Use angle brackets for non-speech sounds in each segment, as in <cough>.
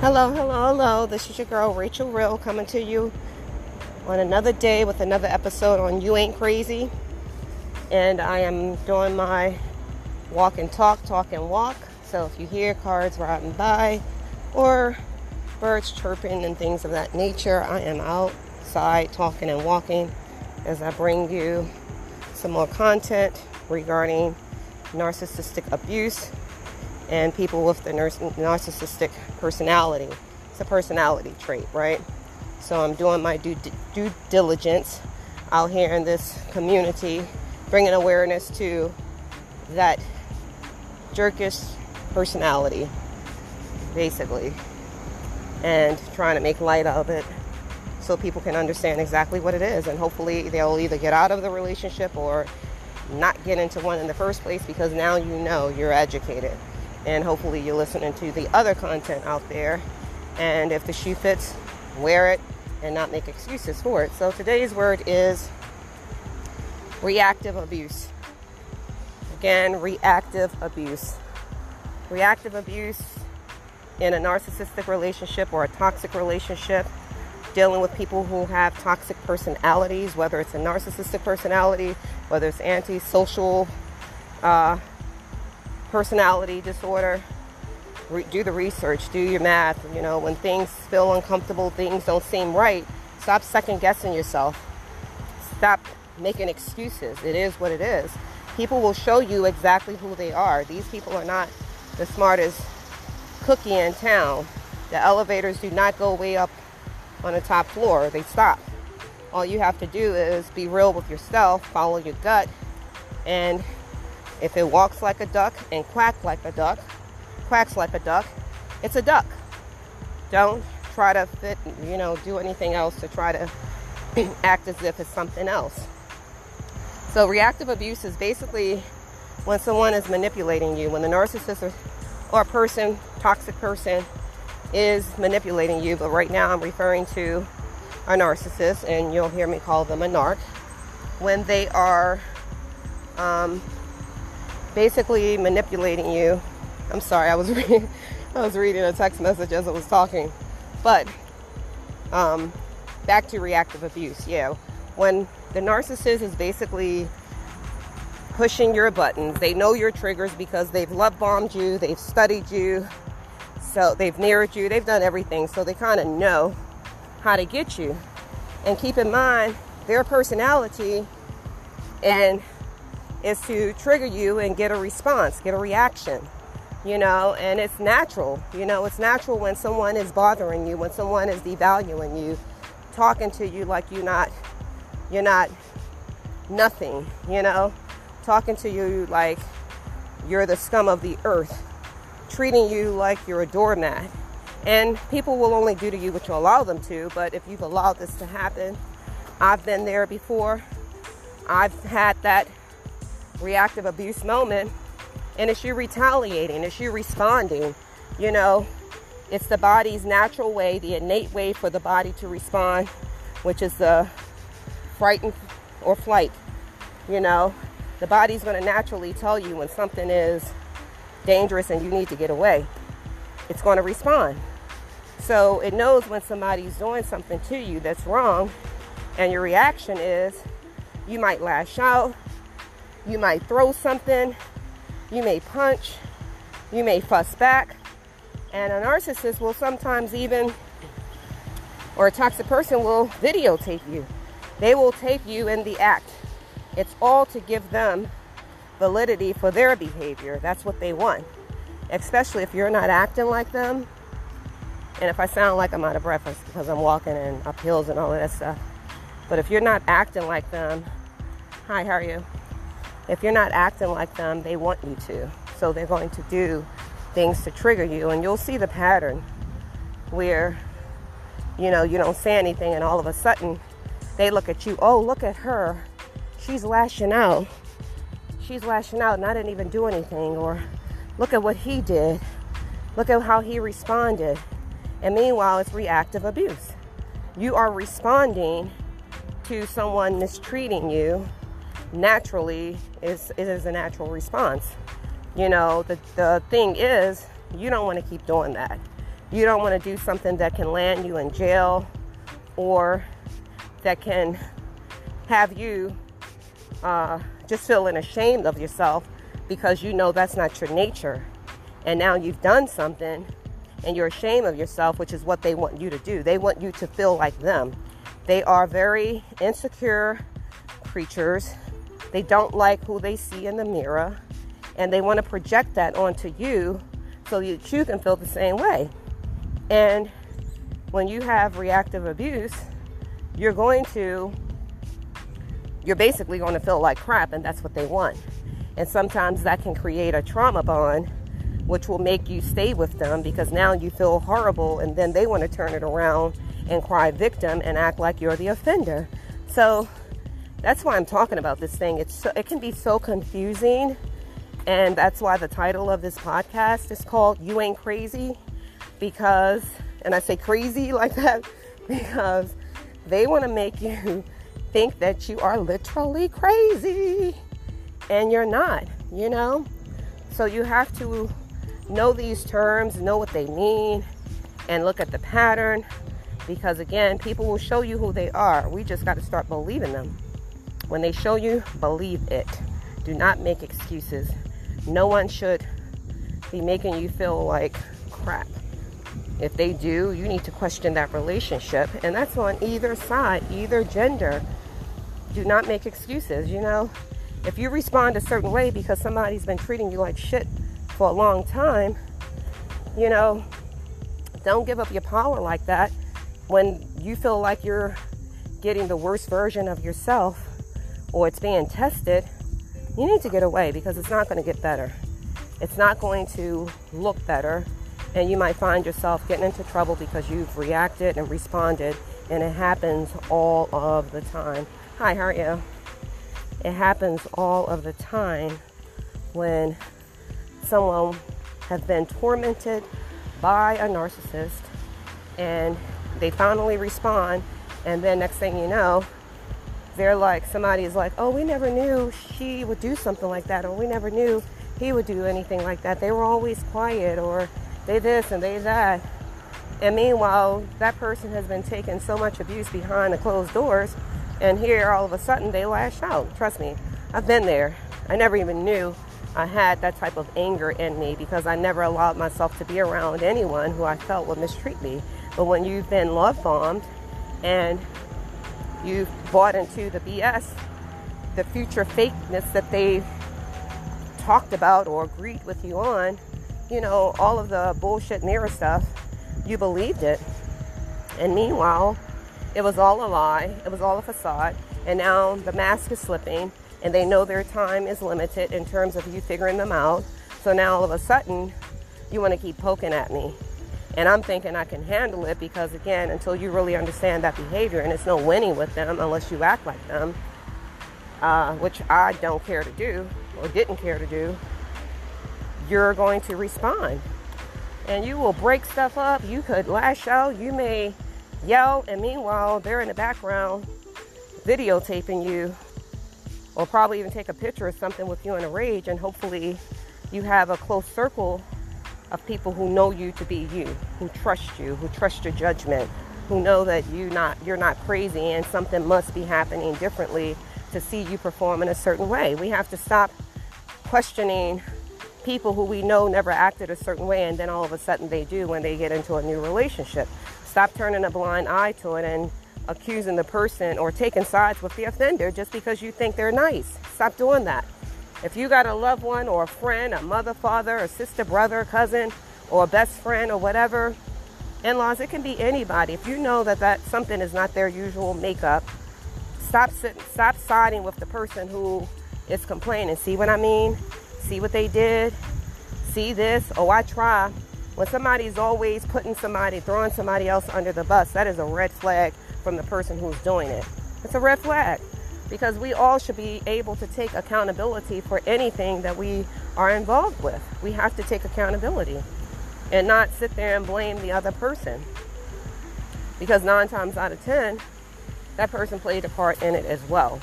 Hello, hello, hello. This is your girl Rachel Real coming to you on another day with another episode on You Ain't Crazy. And I am doing my walk and talk, talk and walk. So if you hear cars riding by or birds chirping and things of that nature, I am outside talking and walking as I bring you some more content regarding narcissistic abuse and people with the narcissistic personality. It's a personality trait, right? So I'm doing my due, due diligence out here in this community, bringing awareness to that jerkish personality, basically, and trying to make light of it so people can understand exactly what it is. And hopefully, they'll either get out of the relationship or not get into one in the first place because now you know you're educated and hopefully you're listening to the other content out there. And if the shoe fits, wear it and not make excuses for it. So today's word is reactive abuse. Again, reactive abuse. Reactive abuse in a narcissistic relationship or a toxic relationship, dealing with people who have toxic personalities, whether it's a narcissistic personality, whether it's antisocial uh, personality disorder, re- do the research, do your math. You know, when things feel uncomfortable, things don't seem right, stop second guessing yourself. Stop making excuses. It is what it is. People will show you exactly who they are. These people are not the smartest cookie in town. The elevators do not go way up on the top floor, they stop. All you have to do is be real with yourself, follow your gut, and if it walks like a duck and quacks like a duck, quacks like a duck, it's a duck. Don't try to fit, you know, do anything else to try to <clears throat> act as if it's something else. So reactive abuse is basically when someone is manipulating you, when the narcissist or, person, toxic person, is manipulating you. But right now I'm referring to a narcissist, and you'll hear me call them a narc, when they are um, basically manipulating you. I'm sorry, I was <laughs> reading, I was reading a text message as I was talking, but um, back to reactive abuse. Yeah, when the narcissist is basically pushing your buttons, they know your triggers because they've love bombed you, they've studied you, so they've mirrored you, they've done everything, so they kind of know how to get you. And keep in mind their personality and is to trigger you and get a response, get a reaction, you know, and it's natural. You know, it's natural when someone is bothering you, when someone is devaluing you, talking to you like you're not you're not nothing, you know, talking to you like you're the scum of the earth, treating you like you're a doormat. And people will only do to you what you allow them to, but if you've allowed this to happen, I've been there before. I've had that reactive abuse moment and it's you retaliating, it's you responding. You know, it's the body's natural way, the innate way for the body to respond, which is uh, the frightened or flight. You know, the body's going to naturally tell you when something is dangerous and you need to get away. It's going to respond. So it knows when somebody's doing something to you that's wrong, and your reaction is you might lash out, you might throw something, you may punch, you may fuss back, and a narcissist will sometimes even, or a toxic person will videotape you. They will tape you in the act. It's all to give them validity for their behavior. That's what they want. Especially if you're not acting like them. And if I sound like I'm out of breath, because I'm walking and up hills and all of that stuff. But if you're not acting like them, hi, how are you? If you're not acting like them, they want you to. So they're going to do things to trigger you. And you'll see the pattern where, you know, you don't say anything and all of a sudden they look at you, oh, look at her. She's lashing out. She's lashing out and I didn't even do anything. Or look at what he did. Look at how he responded. And meanwhile, it's reactive abuse. You are responding to someone mistreating you naturally is it is a natural response. You know, the the thing is you don't want to keep doing that. You don't want to do something that can land you in jail or that can have you uh, just feeling ashamed of yourself because you know that's not your nature. And now you've done something and you're ashamed of yourself, which is what they want you to do. They want you to feel like them. They are very insecure creatures. They don't like who they see in the mirror, and they want to project that onto you so that you can feel the same way. And when you have reactive abuse, you're going to, you're basically going to feel like crap, and that's what they want. And sometimes that can create a trauma bond, which will make you stay with them because now you feel horrible, and then they want to turn it around and cry victim and act like you're the offender. So that's why I'm talking about this thing. It's so, it can be so confusing, and that's why the title of this podcast is called "You Ain't Crazy," because, and I say crazy <laughs> like that because they want to make you <laughs> think that you are literally crazy, and you're not. You know, so you have to know these terms, know what they mean, and look at the pattern because again, people will show you who they are. We just got to start believing them. When they show you, believe it. Do not make excuses. No one should be making you feel like crap. If they do, you need to question that relationship. And that's on either side, either gender. Do not make excuses, you know. If you respond a certain way because somebody's been treating you like shit for a long time, you know, don't give up your power like that when you feel like you're getting the worst version of yourself or it's being tested, you need to get away because it's not going to get better. It's not going to look better, and you might find yourself getting into trouble because you've reacted and responded, and it happens all of the time. Hi, how are you? It happens all of the time when someone has been tormented by a narcissist and they finally respond, and then next thing you know, they're like, somebody is like, oh, we never knew she would do something like that, or we never knew he would do anything like that. They were always quiet, or they this and they that. And meanwhile, that person has been taking so much abuse behind the closed doors, and here all of a sudden they lash out. Trust me, I've been there. I never even knew I had that type of anger in me because I never allowed myself to be around anyone who I felt would mistreat me. But when you've been love bombed and you've bought into the BS, the future fakeness that they've talked about or agreed with you on, you know, all of the bullshit mirror stuff, you believed it. And meanwhile, it was all a lie, it was all a facade, and now the mask is slipping, and they know their time is limited in terms of you figuring them out. So now all of a sudden, you want to keep poking at me. And I'm thinking I can handle it because, again, until you really understand that behavior, and it's no winning with them unless you act like them, uh, which I don't care to do or didn't care to do, you're going to respond. And you will break stuff up. You could lash out. You may yell. And meanwhile, they're in the background videotaping you or probably even take a picture or something with you in a rage. And hopefully, you have a close circle of people who know you to be you, who trust you, who trust your judgment, who know that you not you're not crazy and something must be happening differently to see you perform in a certain way. We have to stop questioning people who we know never acted a certain way and then all of a sudden they do when they get into a new relationship. Stop turning a blind eye to it and accusing the person or taking sides with the offender just because you think they're nice. Stop doing that. If you got a loved one or a friend, a mother, father, a sister, brother, cousin, or a best friend or whatever, in-laws, it can be anybody. If you know that that something is not their usual makeup, stop sitting, stop siding with the person who is complaining. See what I mean? See what they did? See this? Oh, I try. When somebody's always putting somebody, throwing somebody else under the bus, that is a red flag from the person who's doing it. It's a red flag because we all should be able to take accountability for anything that we are involved with. We have to take accountability and not sit there and blame the other person. Because nine times out of ten, that person played a part in it as well.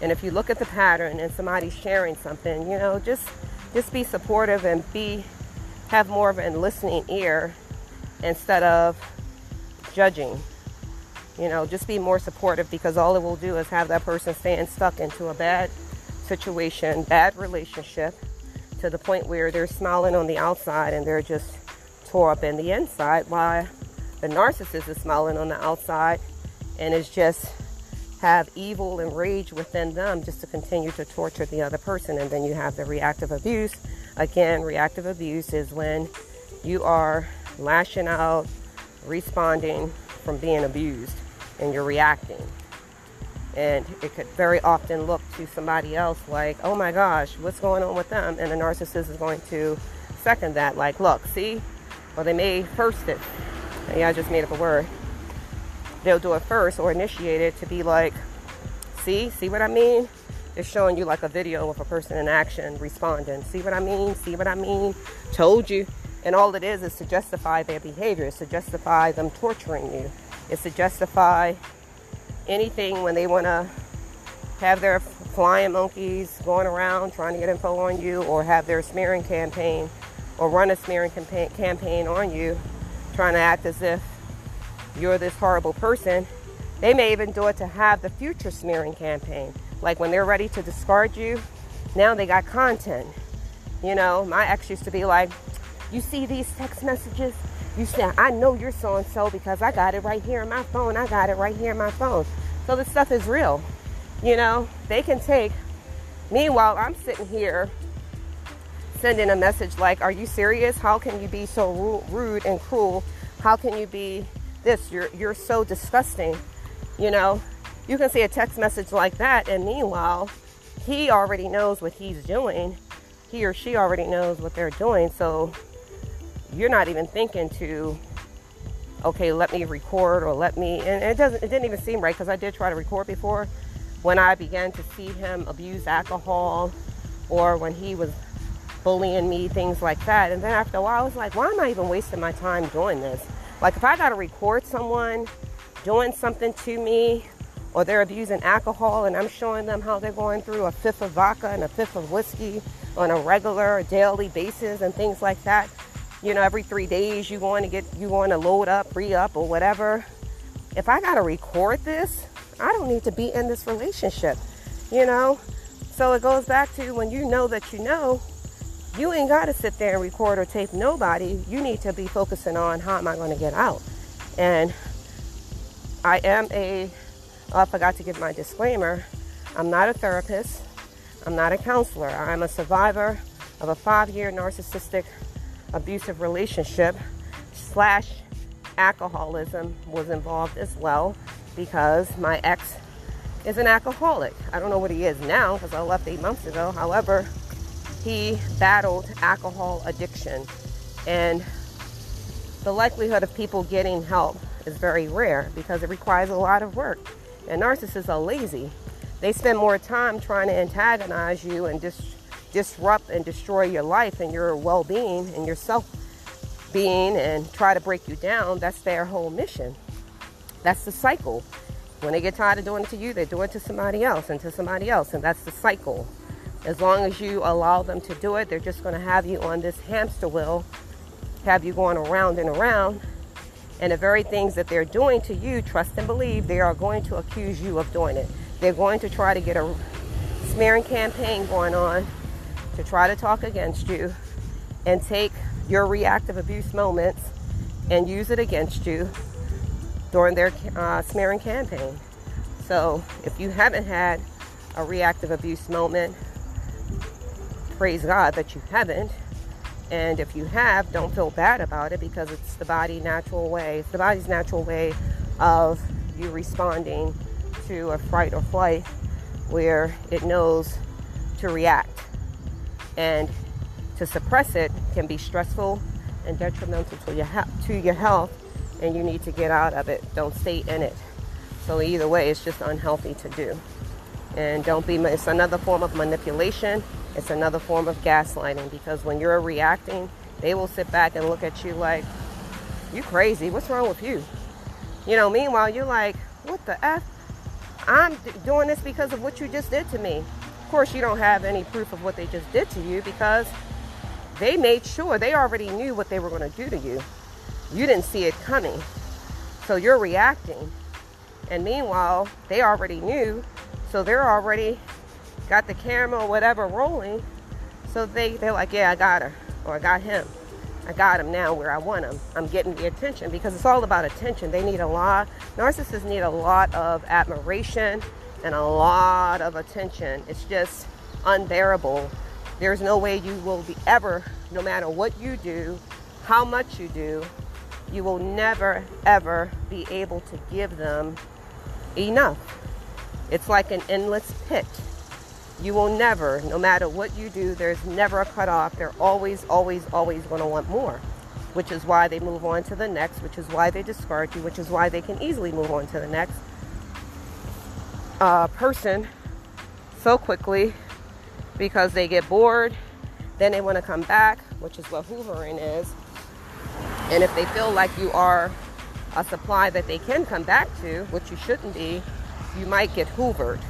And if you look at the pattern and somebody's sharing something, you know, just just be supportive and be have more of a listening ear instead of judging. You know, just be more supportive because all it will do is have that person staying stuck into a bad situation, bad relationship, to the point where they're smiling on the outside and they're just tore up in the inside, while the narcissist is smiling on the outside and is just have evil and rage within them just to continue to torture the other person. And then you have the reactive abuse. Again, reactive abuse is when you are lashing out, responding from being abused, and you're reacting. And it could very often look to somebody else like, oh my gosh, what's going on with them? And the narcissist is going to second that, like, look, see? Or they may first it. Yeah, I just made up a word. They'll do it first or initiate it to be like, see, see what I mean? It's showing you like a video of a person in action responding. See what I mean? See what I mean? Told you. And all it is is to justify their behavior, is to justify them torturing you, it's to justify anything when they want to have their flying monkeys going around trying to get info on you or have their smearing campaign or run a smearing campaign on you trying to act as if you're this horrible person. They may even do it to have the future smearing campaign. Like when they're ready to discard you now they got content. You know my ex used to be like you see these text messages you say, I know you're so and so because I got it right here in my phone. I got it right here in my phone. So this stuff is real. You know, they can take. Meanwhile, I'm sitting here sending a message like, Are you serious? How can you be so rude and cruel? How can you be this? You're, you're so disgusting. You know, you can see a text message like that, and meanwhile, he already knows what he's doing. He or she already knows what they're doing. So you're not even thinking to okay let me record or let me and it doesn't it didn't even seem right because i did try to record before. When i began to see him abuse alcohol or when he was bullying me things like that. And then after a while i was like why am i even wasting my time doing this? Like if i got to record someone doing something to me or they're abusing alcohol and i'm showing them how they're going through a fifth of vodka and a fifth of whiskey on a regular daily basis and things like that you know, every three days you want to get, you want to load up, re up, or whatever. If I got to record this, I don't need to be in this relationship, you know? So it goes back to when you know that you know, you ain't got to sit there and record or tape nobody. You need to be focusing on how am I going to get out. And I am a, oh, I forgot to give my disclaimer. I'm not a therapist. I'm not a counselor. I'm a survivor of a five year narcissistic abusive relationship slash alcoholism was involved as well because my ex is an alcoholic. I don't know what he is now because I left eight months ago. However, he battled alcohol addiction and the likelihood of people getting help is very rare because it requires a lot of work. And narcissists are lazy. They spend more time trying to antagonize you and just disrupt and destroy your life and your well being and your self being and try to break you down, that's their whole mission. That's the cycle. When they get tired of doing it to you, they do it to somebody else and to somebody else, and that's the cycle. As long as you allow them to do it, they're just going to have you on this hamster wheel, have you going around and around. And the very things that they're doing to you, trust and believe, they are going to accuse you of doing it. They're going to try to get a smearing campaign going on to try to talk against you and take your reactive abuse moments and use it against you during their uh, smearing campaign. So if you haven't had a reactive abuse moment, praise God that you haven't. And if you have, don't feel bad about it because it's the body natural way. It's the body's natural way of you responding to a fright or flight where it knows to react and to suppress it can be stressful and detrimental to your to your health and you need to get out of it. Don't stay in it. So either way it's just unhealthy to do. And don't be it's another form of manipulation. It's another form of gaslighting because when you're reacting they will sit back and look at you like you crazy. What's wrong with you? You know meanwhile you're like what the f? I'm doing this because of what you just did to me of course, you don't have any proof of what they just did to you because they made sure they already knew what they were going to do to you. You didn't see it coming. So you're reacting. And meanwhile, they already knew. So they're already got the camera or whatever rolling. So they, they're like, yeah, I got her. Or I got him. I got him now where I want him. I'm getting the attention because it's all about attention. They need a lot, narcissists need a lot of admiration and a lot of attention. It's just unbearable. There's no way you will be ever, no matter what you do, how much you do, you will never, ever be able to give them enough. It's like an endless pit. You will never, no matter what you do, there's never a cutoff. They're always, always, always going to want more, which is why they move on to the next, which is why they discard you, which is why they can easily move on to the next uh, person so quickly because they get bored. Then they want to come back, which is what hoovering is. And if they feel like you are a supply that they can come back to, which you shouldn't be, you might get hoovered.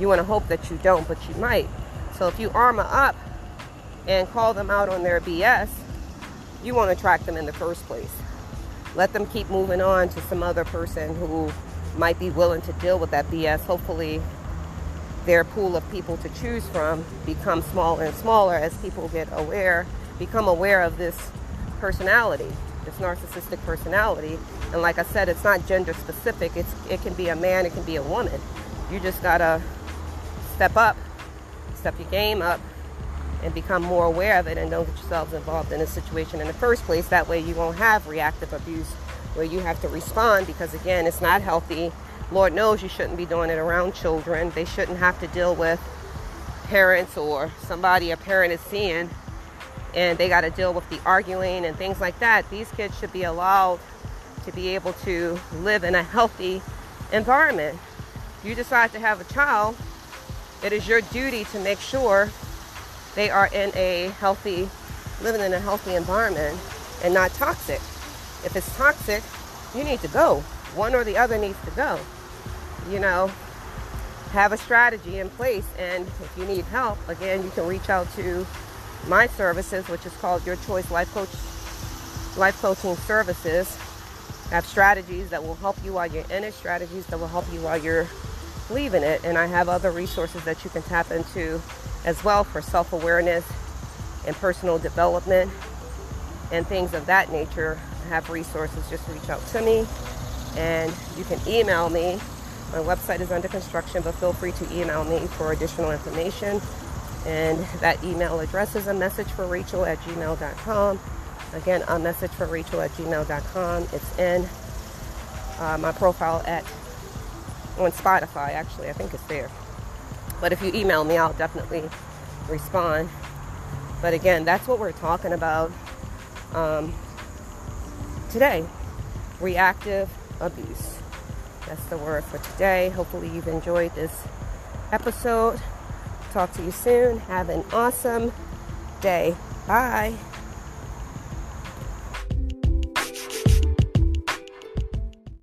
You want to hope that you don't, but you might. So if you armor up and call them out on their BS, you won't attract them in the first place. Let them keep moving on to some other person who might be willing to deal with that BS. Hopefully, their pool of people to choose from becomes smaller and smaller as people get aware, become aware of this personality, this narcissistic personality. And like I said, it's not gender specific. It's it can be a man, it can be a woman. You just gotta step up, step your game up, and become more aware of it and don't get yourselves involved in a situation in the first place. That way you won't have reactive abuse where you have to respond because again it's not healthy. Lord knows you shouldn't be doing it around children. They shouldn't have to deal with parents or somebody a parent is seeing and they got to deal with the arguing and things like that. These kids should be allowed to be able to live in a healthy environment. You decide to have a child, it is your duty to make sure they are in a healthy, living in a healthy environment and not toxic. If it's toxic, you need to go. One or the other needs to go. You know, have a strategy in place. And if you need help, again, you can reach out to my services, which is called Your Choice Life Coach Life Coaching Services. I have strategies that will help you while you're in it, strategies that will help you while you're leaving it. And I have other resources that you can tap into as well for self awareness and personal development and things of that nature. Have resources, just reach out to me and you can email me. My website is under construction, but feel free to email me for additional information. And that email address is a message for Rachel at gmail.com. Again, a message for Rachel at gmail.com. It's in uh, my profile at on Spotify, actually. I think it's there. But if you email me, I'll definitely respond. But again, that's what we're talking about um, today reactive abuse. That's the word for today. Hopefully, you've enjoyed this episode. Talk to you soon. Have an awesome day. Bye.